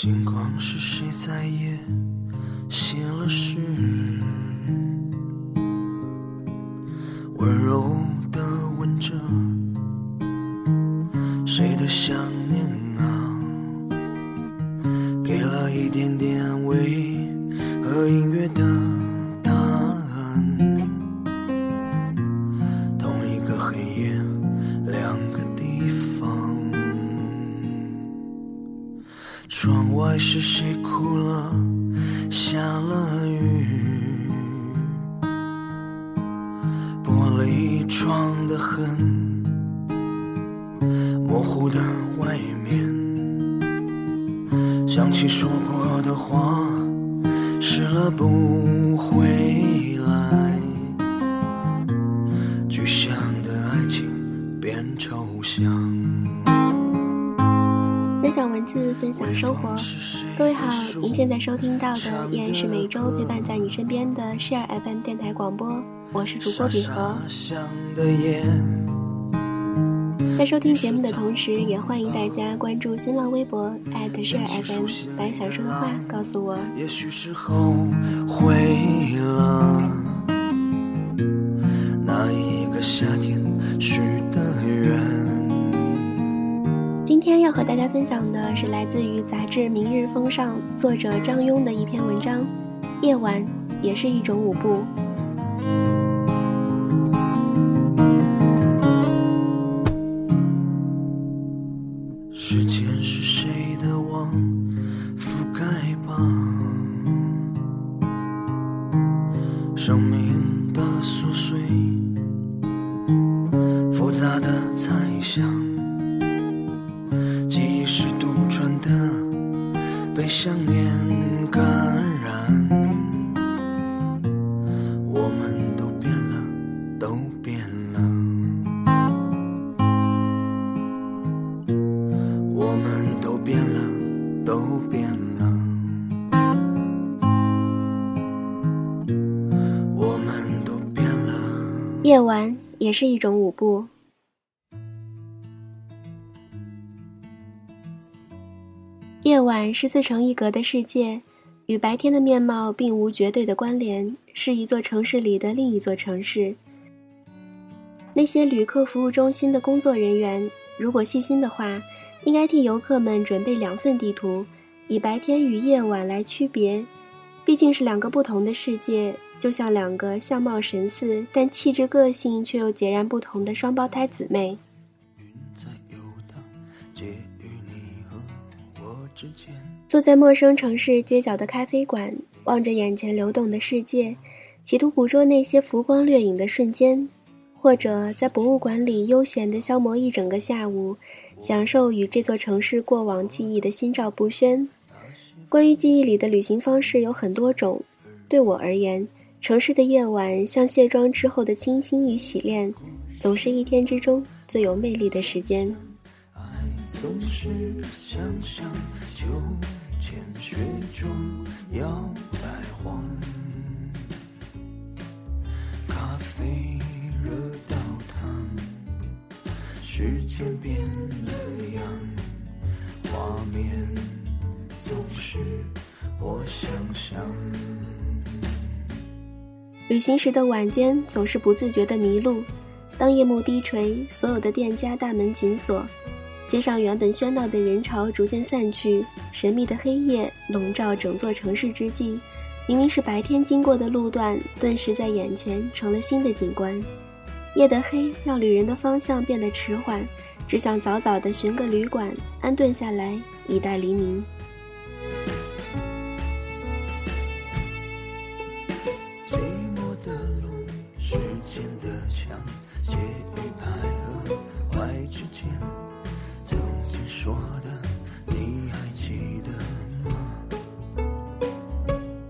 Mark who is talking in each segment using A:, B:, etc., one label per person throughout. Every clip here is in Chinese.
A: 星光是谁在夜写了诗？温柔的吻着谁的想念啊？给了一点点安慰哭了？下了雨，玻璃窗的痕，模糊的外面，想起说过的话，湿了不回来，具象的爱情变抽象。
B: 分享文字，分享生活。各位好，您现在收听到的依然是每周陪伴在你身边的 Share FM 电台广播，我是主播笔和。在收听节目的同时，也欢迎大家关注新浪微博 @Share FM，把想说的话告诉我。
A: 也许是后悔了，
B: 大家分享的是来自于杂志《明日风尚》作者张庸的一篇文章，《夜晚也是一种舞步》。
A: 时间是谁的网覆盖吧？生命的琐碎，复杂的猜想。想念感染。我们都变了，都变了。我们都变了，都变了。我们都变了。
B: 夜晚也是一种舞步。晚是自成一格的世界，与白天的面貌并无绝对的关联，是一座城市里的另一座城市。那些旅客服务中心的工作人员，如果细心的话，应该替游客们准备两份地图，以白天与夜晚来区别。毕竟是两个不同的世界，就像两个相貌神似但气质个性却又截然不同的双胞胎姊妹。坐在陌生城市街角的咖啡馆，望着眼前流动的世界，企图捕捉那些浮光掠影的瞬间，或者在博物馆里悠闲地消磨一整个下午，享受与这座城市过往记忆的心照不宣。关于记忆里的旅行方式有很多种，对我而言，城市的夜晚像卸妆之后的清新与洗练，总是一天之中最有魅力的时间。
A: 总是想象秋千雪中摇摆晃，咖啡热到烫，时间变了样，画面总是我想象。
B: 旅行时的晚间总是不自觉的迷路，当夜幕低垂，所有的店家大门紧锁。街上原本喧闹的人潮逐渐散去，神秘的黑夜笼罩整座城市之际，明明是白天经过的路段，顿时在眼前成了新的景观。夜的黑让旅人的方向变得迟缓，只想早早的寻个旅馆安顿下来，以待黎明。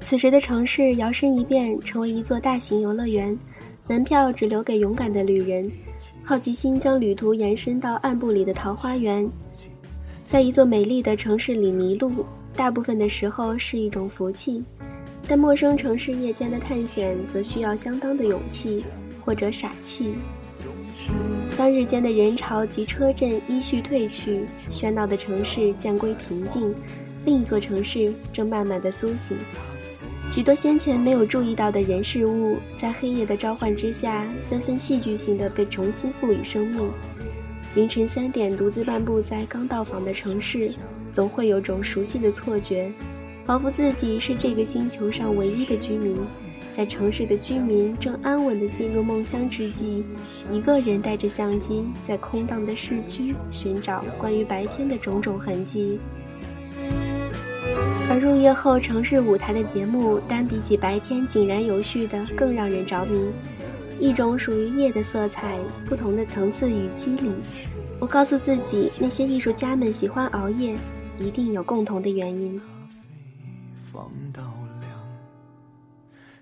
B: 此时的城市摇身一变，成为一座大型游乐园，门票只留给勇敢的旅人。好奇心将旅途延伸到暗部里的桃花源，在一座美丽的城市里迷路，大部分的时候是一种福气，但陌生城市夜间的探险则需要相当的勇气或者傻气。当日间的人潮及车阵依序退去，喧闹的城市渐归平静，另一座城市正慢慢的苏醒。许多先前没有注意到的人事物，在黑夜的召唤之下，纷纷戏剧性的被重新赋予生命。凌晨三点，独自漫步在刚到访的城市，总会有种熟悉的错觉，仿佛自己是这个星球上唯一的居民。在城市的居民正安稳地进入梦乡之际，一个人带着相机，在空荡的市区寻找关于白天的种种痕迹。而入夜后，城市舞台的节目，单比起白天井然有序的，更让人着迷。一种属于夜的色彩，不同的层次与机理。我告诉自己，那些艺术家们喜欢熬夜，一定有共同的原因。
A: 放到亮，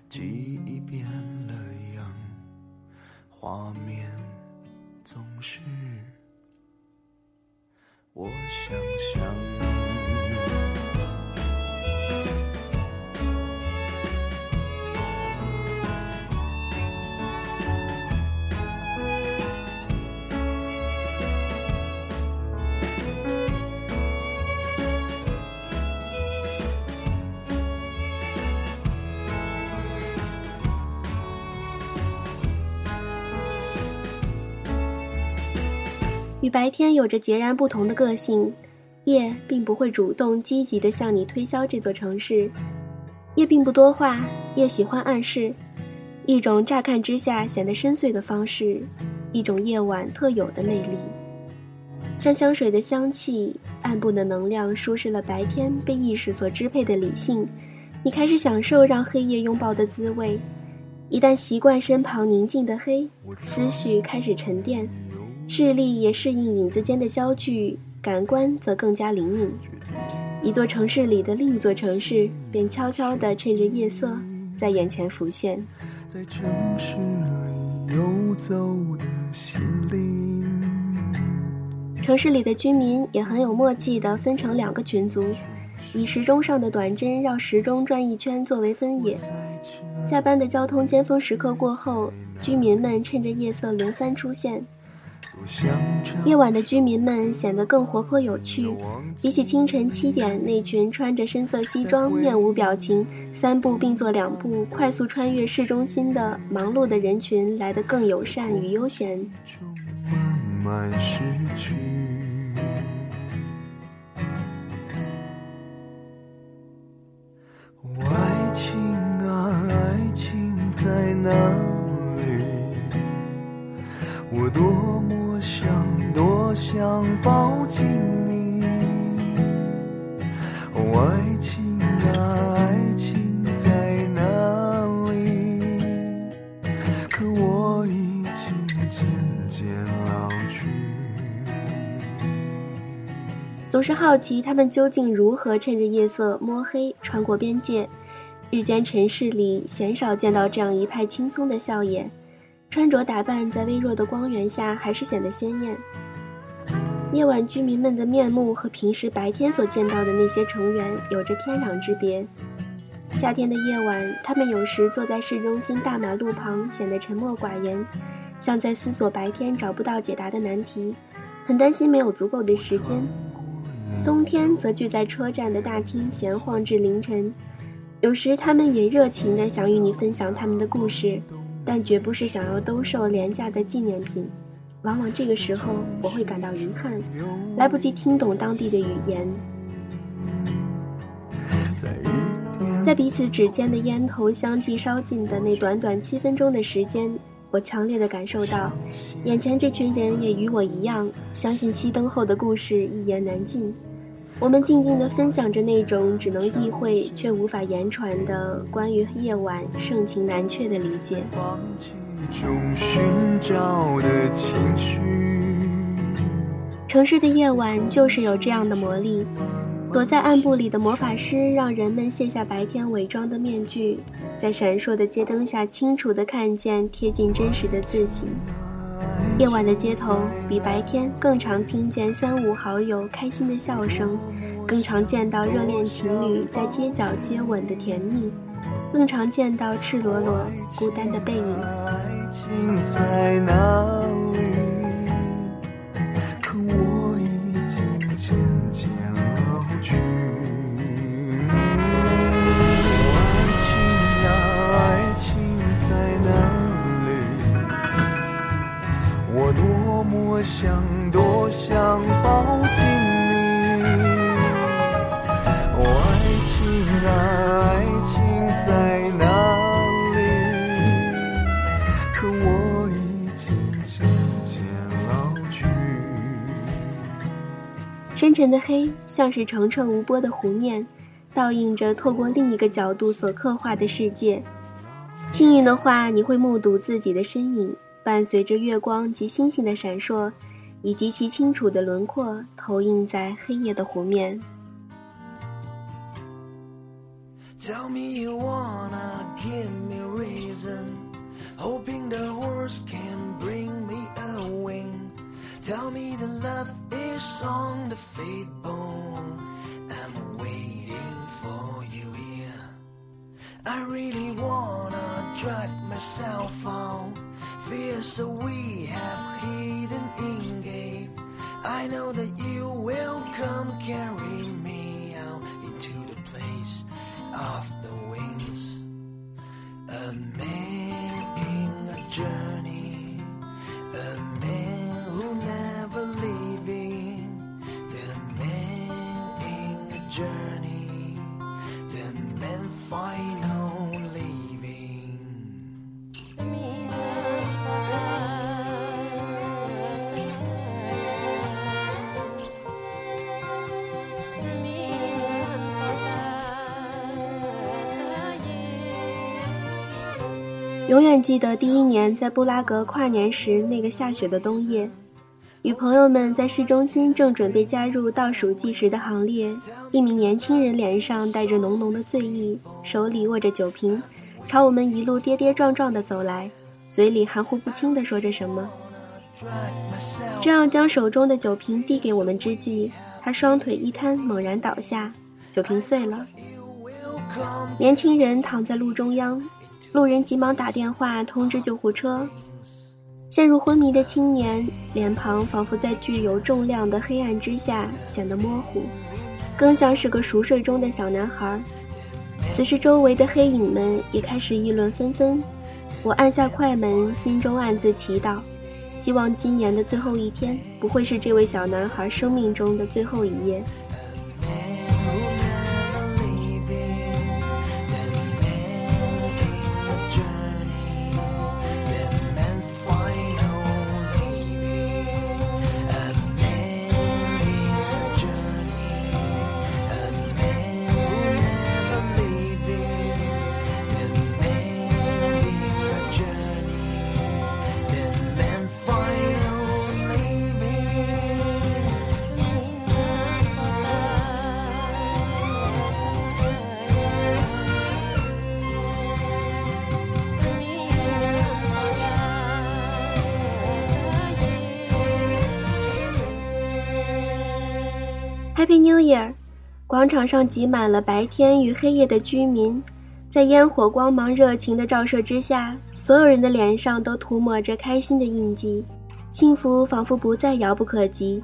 A: 记忆变了样，画面总是我想象。
B: 与白天有着截然不同的个性，夜并不会主动积极地向你推销这座城市。夜并不多话，夜喜欢暗示，一种乍看之下显得深邃的方式，一种夜晚特有的魅力。像香水的香气，暗部的能量舒适了白天被意识所支配的理性，你开始享受让黑夜拥抱的滋味。一旦习惯身旁宁静的黑，思绪开始沉淀。视力也适应影子间的焦距，感官则更加灵敏。一座城市里的另一座城市，便悄悄地趁着夜色，在眼前浮现。
A: 在城市里游走的心灵。
B: 城市里的居民也很有默契地分成两个群组，以时钟上的短针绕时钟转一圈作为分野。下班的交通尖峰时刻过后，居民们趁着夜色轮番出现。夜晚的居民们显得更活泼有趣，比起清晨七点那群穿着深色西装、面无表情、三步并作两步快速穿越市中心的忙碌的人群来得更友善与悠闲。
A: 爱情啊，爱情在哪里？我多
B: 好奇他们究竟如何趁着夜色摸黑穿过边界。日间城市里，鲜少见到这样一派轻松的笑颜。穿着打扮在微弱的光源下还是显得鲜艳。夜晚居民们的面目和平时白天所见到的那些成员有着天壤之别。夏天的夜晚，他们有时坐在市中心大马路旁，显得沉默寡言，像在思索白天找不到解答的难题，很担心没有足够的时间。冬天则聚在车站的大厅闲晃至凌晨，有时他们也热情地想与你分享他们的故事。但绝不是想要兜售廉价的纪念品，往往这个时候我会感到遗憾，来不及听懂当地的语言。在彼此指尖的烟头相继烧尽的那短短七分钟的时间，我强烈的感受到，眼前这群人也与我一样，相信熄灯后的故事一言难尽。我们静静地分享着那种只能意会却无法言传的关于夜晚盛情难却的理解。城市的夜晚就是有这样的魔力，躲在暗部里的魔法师让人们卸下白天伪装的面具，在闪烁的街灯下清楚地看见贴近真实的自己。夜晚的街头比白天更常听见三五好友开心的笑声，更常见到热恋情侣在街角接吻的甜蜜，更常见到赤裸裸孤单的背影。深沉的黑，像是澄澈无波的湖面，倒映着透过另一个角度所刻画的世界。幸运的话，你会目睹自己的身影，伴随着月光及星星的闪烁，以及其清楚的轮廓投影在黑夜的湖面。
A: Tell me you wanna give me reason, hoping the horse can bring me a wing. Tell me the love is on the fate bone. I'm waiting for you here. I really wanna drag myself on. Fear so we have hidden in cave. I know that you will come carry me out into the place of the wings. A man in a journey,
B: 永远记得第一年在布拉格跨年时那个下雪的冬夜，与朋友们在市中心正准备加入倒数计时的行列。一名年轻人脸上带着浓浓的醉意，手里握着酒瓶，朝我们一路跌跌撞撞地走来，嘴里含糊不清地说着什么。正要将手中的酒瓶递给我们之际，他双腿一瘫，猛然倒下，酒瓶碎了。年轻人躺在路中央。路人急忙打电话通知救护车。陷入昏迷的青年脸庞仿佛在具有重量的黑暗之下显得模糊，更像是个熟睡中的小男孩。此时，周围的黑影们也开始议论纷纷。我按下快门，心中暗自祈祷，希望今年的最后一天不会是这位小男孩生命中的最后一夜。Happy New Year！广场上挤满了白天与黑夜的居民，在烟火光芒热情的照射之下，所有人的脸上都涂抹着开心的印记，幸福仿佛不再遥不可及。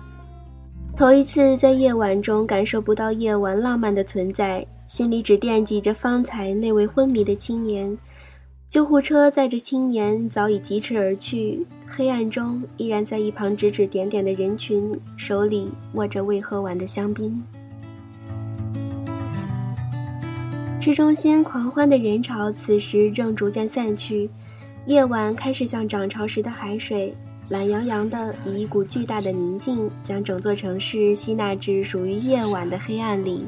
B: 头一次在夜晚中感受不到夜晚浪漫的存在，心里只惦记着方才那位昏迷的青年。救护车载着青年早已疾驰而去，黑暗中依然在一旁指指点点的人群，手里握着未喝完的香槟。市中心狂欢的人潮此时正逐渐散去，夜晚开始像涨潮时的海水，懒洋洋的以一股巨大的宁静，将整座城市吸纳至属于夜晚的黑暗里。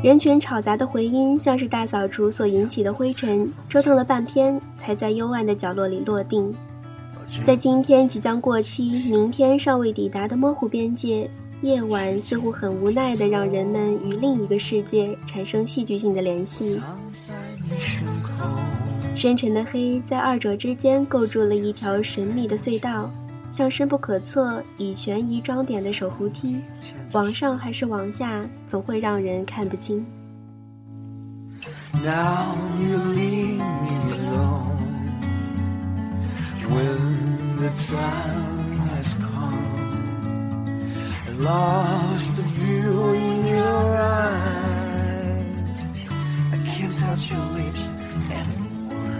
B: 人群吵杂的回音，像是大扫除所引起的灰尘，折腾了半天，才在幽暗的角落里落定。在今天即将过期、明天尚未抵达的模糊边界，夜晚似乎很无奈地让人们与另一个世界产生戏剧性的联系。深沉的黑在二者之间构筑了一条神秘的隧道。像深不可测、以悬疑装点的手扶梯，往上还是往下，总会让人看不清。
A: Now you leave me alone when the time has come. I lost the view in your eyes. I can't touch your lips anymore.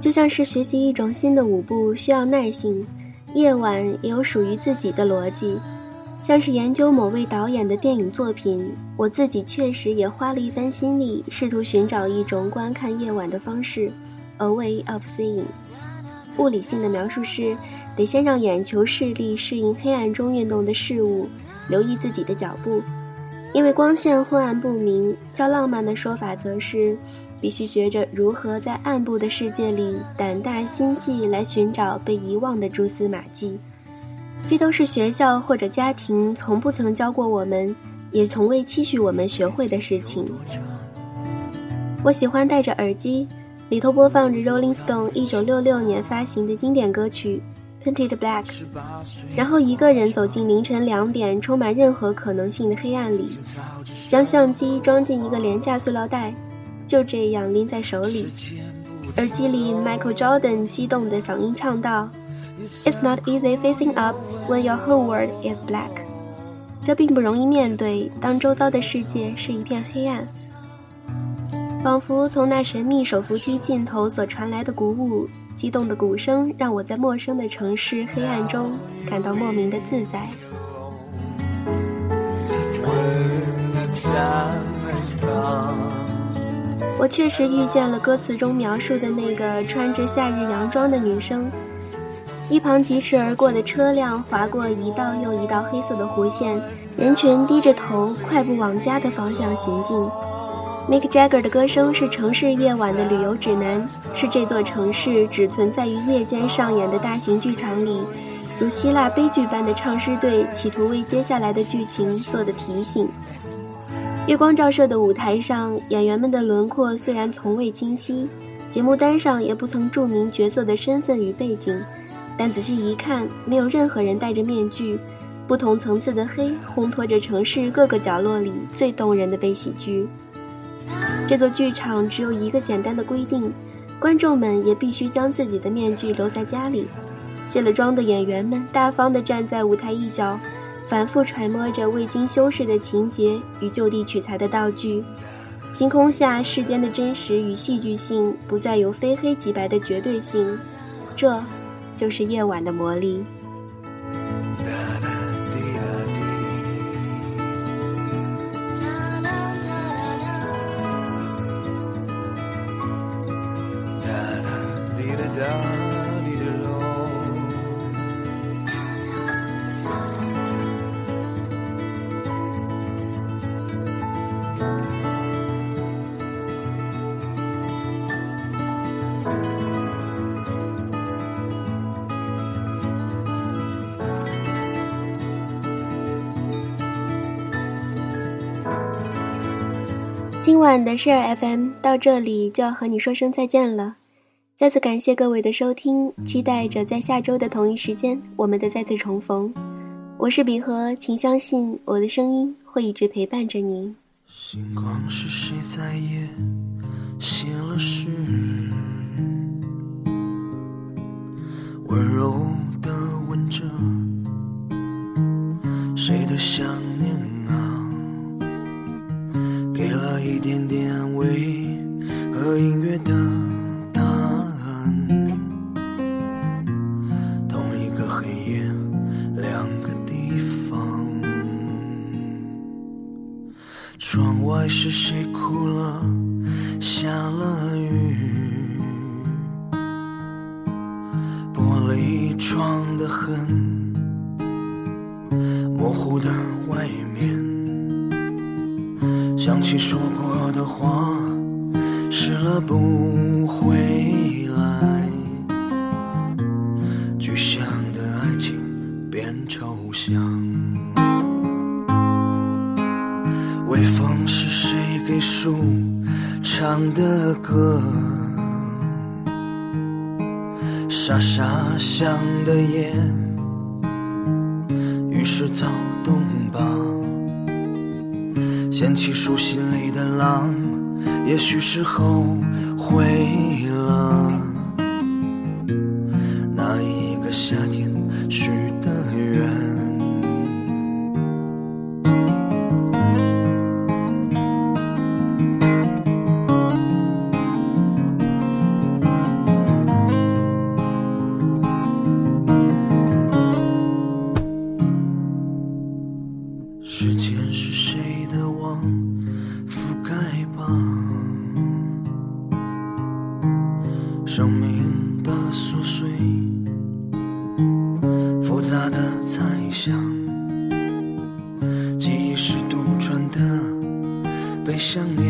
B: 就像是学习一种新的舞步，需要耐性。夜晚也有属于自己的逻辑，像是研究某位导演的电影作品，我自己确实也花了一番心力，试图寻找一种观看夜晚的方式，a way of seeing。物理性的描述是，得先让眼球视力适应黑暗中运动的事物，留意自己的脚步，因为光线昏暗不明。较浪漫的说法则是。必须学着如何在暗部的世界里胆大心细，来寻找被遗忘的蛛丝马迹。这都是学校或者家庭从不曾教过我们，也从未期许我们学会的事情。我喜欢戴着耳机，里头播放着 Rolling Stone 一九六六年发行的经典歌曲《Painted Black》，然后一个人走进凌晨两点充满任何可能性的黑暗里，将相机装进一个廉价塑料袋。就这样拎在手里，耳机里 Michael Jordan 激动的嗓音唱道：“It's not easy facing up when your whole world is black。”这并不容易面对，当周遭的世界是一片黑暗。仿佛从那神秘手扶梯尽头所传来的鼓舞、激动的鼓声，让我在陌生的城市黑暗中感到莫名的自在。我确实遇见了歌词中描述的那个穿着夏日洋装的女生。一旁疾驰而过的车辆划过一道又一道黑色的弧线，人群低着头快步往家的方向行进。Mick Jagger 的歌声是城市夜晚的旅游指南，是这座城市只存在于夜间上演的大型剧场里，如希腊悲剧般的唱诗队企图为接下来的剧情做的提醒。月光照射的舞台上，演员们的轮廓虽然从未清晰，节目单上也不曾注明角色的身份与背景，但仔细一看，没有任何人戴着面具。不同层次的黑烘托着城市各个角落里最动人的悲喜剧。这座剧场只有一个简单的规定：观众们也必须将自己的面具留在家里。卸了妆的演员们大方地站在舞台一角。反复揣摩着未经修饰的情节与就地取材的道具，星空下世间的真实与戏剧性不再有非黑即白的绝对性，这，就是夜晚的魔力。今晚的 Share FM 到这里就要和你说声再见了，再次感谢各位的收听，期待着在下周的同一时间我们的再次重逢。我是比和，请相信我的声音会一直陪伴着您。
A: 星光是谁在夜写了诗，温柔的吻着谁的想念。给了一点点安慰和音乐的答案。同一个黑夜，两个地方。窗外是谁哭了？下了雨，玻璃窗的痕，模糊的。想起说过的话，湿了不回来。具象的爱情变抽象。微风是谁给树唱的歌？沙沙响的烟，于是躁动吧。掀起书心里的浪，也许是后悔了。生命的琐碎，复杂的猜想，记忆是独串的，被想念。